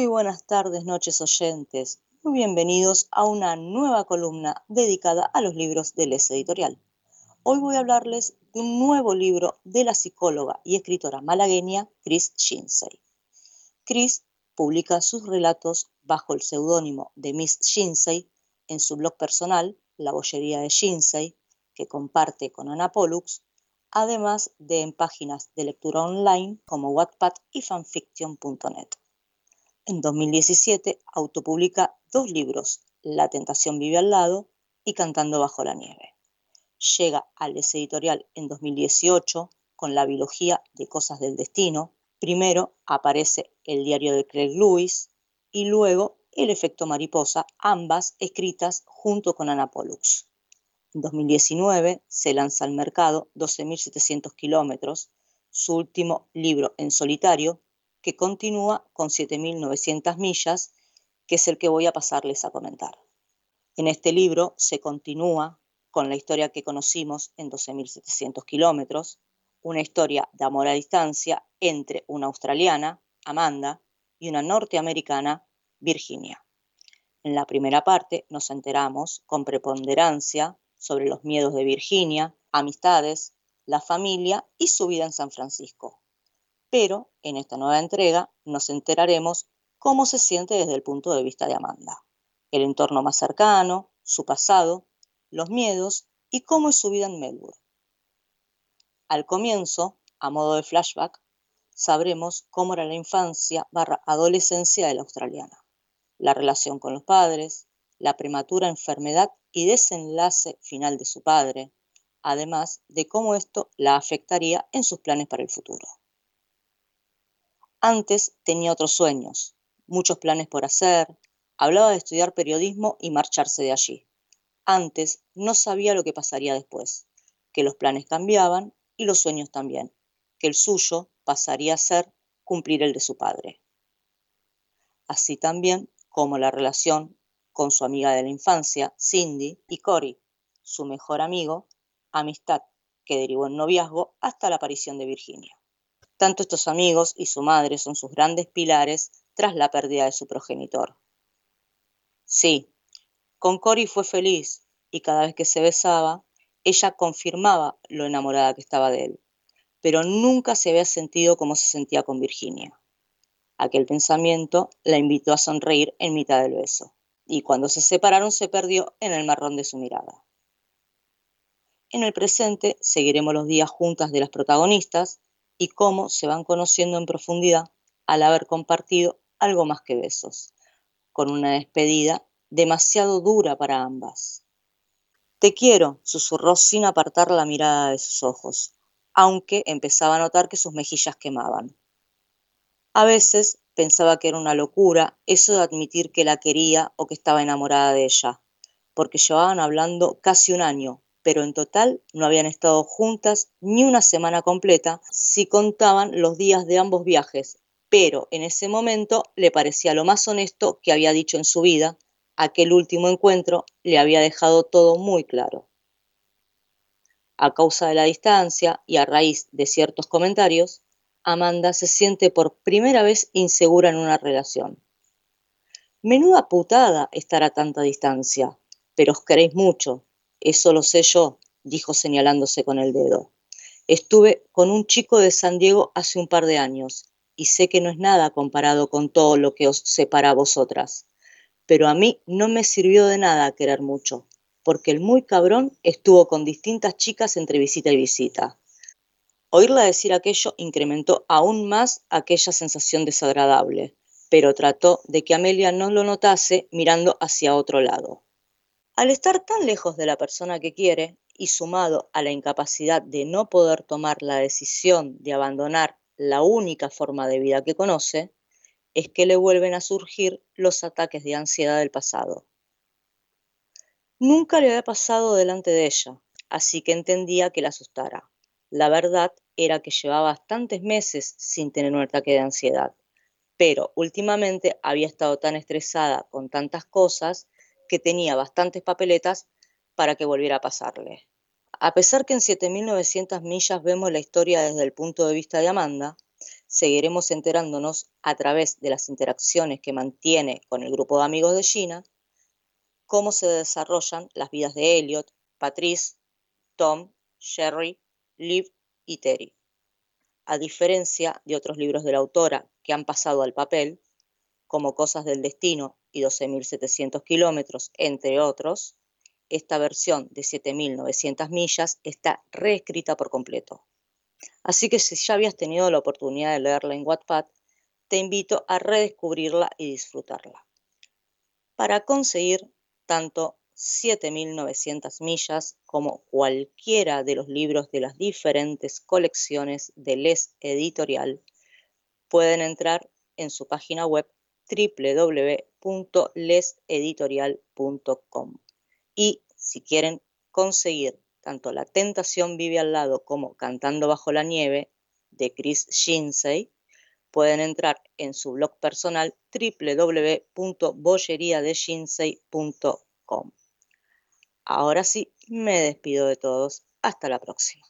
Muy buenas tardes, noches oyentes. Muy bienvenidos a una nueva columna dedicada a los libros de Les Editorial. Hoy voy a hablarles de un nuevo libro de la psicóloga y escritora malagueña Chris Shinsei. Chris publica sus relatos bajo el seudónimo de Miss Shinsei en su blog personal, La Bollería de Shinsei, que comparte con Ana Pollux, además de en páginas de lectura online como Wattpad y fanfiction.net. En 2017 autopublica dos libros, La tentación vive al lado y Cantando bajo la nieve. Llega al Editorial en 2018 con la biología de Cosas del Destino. Primero aparece El diario de Craig Lewis y luego El efecto mariposa, ambas escritas junto con Ana. En 2019 se lanza al mercado 12.700 kilómetros, su último libro en solitario, que continúa con 7.900 millas, que es el que voy a pasarles a comentar. En este libro se continúa con la historia que conocimos en 12.700 kilómetros, una historia de amor a distancia entre una australiana, Amanda, y una norteamericana, Virginia. En la primera parte nos enteramos con preponderancia sobre los miedos de Virginia, amistades, la familia y su vida en San Francisco. Pero en esta nueva entrega nos enteraremos cómo se siente desde el punto de vista de Amanda, el entorno más cercano, su pasado, los miedos y cómo es su vida en Melbourne. Al comienzo, a modo de flashback, sabremos cómo era la infancia barra adolescencia de la australiana, la relación con los padres, la prematura enfermedad y desenlace final de su padre, además de cómo esto la afectaría en sus planes para el futuro. Antes tenía otros sueños, muchos planes por hacer, hablaba de estudiar periodismo y marcharse de allí. Antes no sabía lo que pasaría después, que los planes cambiaban y los sueños también, que el suyo pasaría a ser cumplir el de su padre. Así también como la relación con su amiga de la infancia, Cindy, y Cory, su mejor amigo, amistad que derivó en noviazgo hasta la aparición de Virginia. Tanto estos amigos y su madre son sus grandes pilares tras la pérdida de su progenitor. Sí, con Cory fue feliz y cada vez que se besaba, ella confirmaba lo enamorada que estaba de él, pero nunca se había sentido como se sentía con Virginia. Aquel pensamiento la invitó a sonreír en mitad del beso y cuando se separaron se perdió en el marrón de su mirada. En el presente seguiremos los días juntas de las protagonistas y cómo se van conociendo en profundidad al haber compartido algo más que besos, con una despedida demasiado dura para ambas. Te quiero, susurró sin apartar la mirada de sus ojos, aunque empezaba a notar que sus mejillas quemaban. A veces pensaba que era una locura eso de admitir que la quería o que estaba enamorada de ella, porque llevaban hablando casi un año, pero en total no habían estado juntas ni una semana completa si contaban los días de ambos viajes, pero en ese momento le parecía lo más honesto que había dicho en su vida, aquel último encuentro le había dejado todo muy claro. A causa de la distancia y a raíz de ciertos comentarios, Amanda se siente por primera vez insegura en una relación. Menuda putada estar a tanta distancia, pero os queréis mucho, eso lo sé yo, dijo señalándose con el dedo. Estuve con un chico de San Diego hace un par de años y sé que no es nada comparado con todo lo que os separa a vosotras, pero a mí no me sirvió de nada querer mucho, porque el muy cabrón estuvo con distintas chicas entre visita y visita. Oírla decir aquello incrementó aún más aquella sensación desagradable, pero trató de que Amelia no lo notase mirando hacia otro lado. Al estar tan lejos de la persona que quiere, y sumado a la incapacidad de no poder tomar la decisión de abandonar la única forma de vida que conoce, es que le vuelven a surgir los ataques de ansiedad del pasado. Nunca le había pasado delante de ella, así que entendía que la asustara. La verdad era que llevaba bastantes meses sin tener un ataque de ansiedad, pero últimamente había estado tan estresada con tantas cosas que tenía bastantes papeletas para que volviera a pasarle. A pesar que en 7.900 millas vemos la historia desde el punto de vista de Amanda, seguiremos enterándonos a través de las interacciones que mantiene con el grupo de amigos de Gina, cómo se desarrollan las vidas de Elliot, Patrice, Tom, Sherry, Liv y Terry. A diferencia de otros libros de la autora que han pasado al papel, como Cosas del Destino y 12.700 kilómetros, entre otros, esta versión de 7.900 millas está reescrita por completo. Así que si ya habías tenido la oportunidad de leerla en Wattpad, te invito a redescubrirla y disfrutarla. Para conseguir tanto 7.900 millas como cualquiera de los libros de las diferentes colecciones de Les Editorial, pueden entrar en su página web www.leseditorial.com. Y si quieren conseguir tanto La tentación vive al lado como Cantando bajo la nieve de Chris Shinsey, pueden entrar en su blog personal www.bolleriadeshinsei.com. Ahora sí, me despido de todos. Hasta la próxima.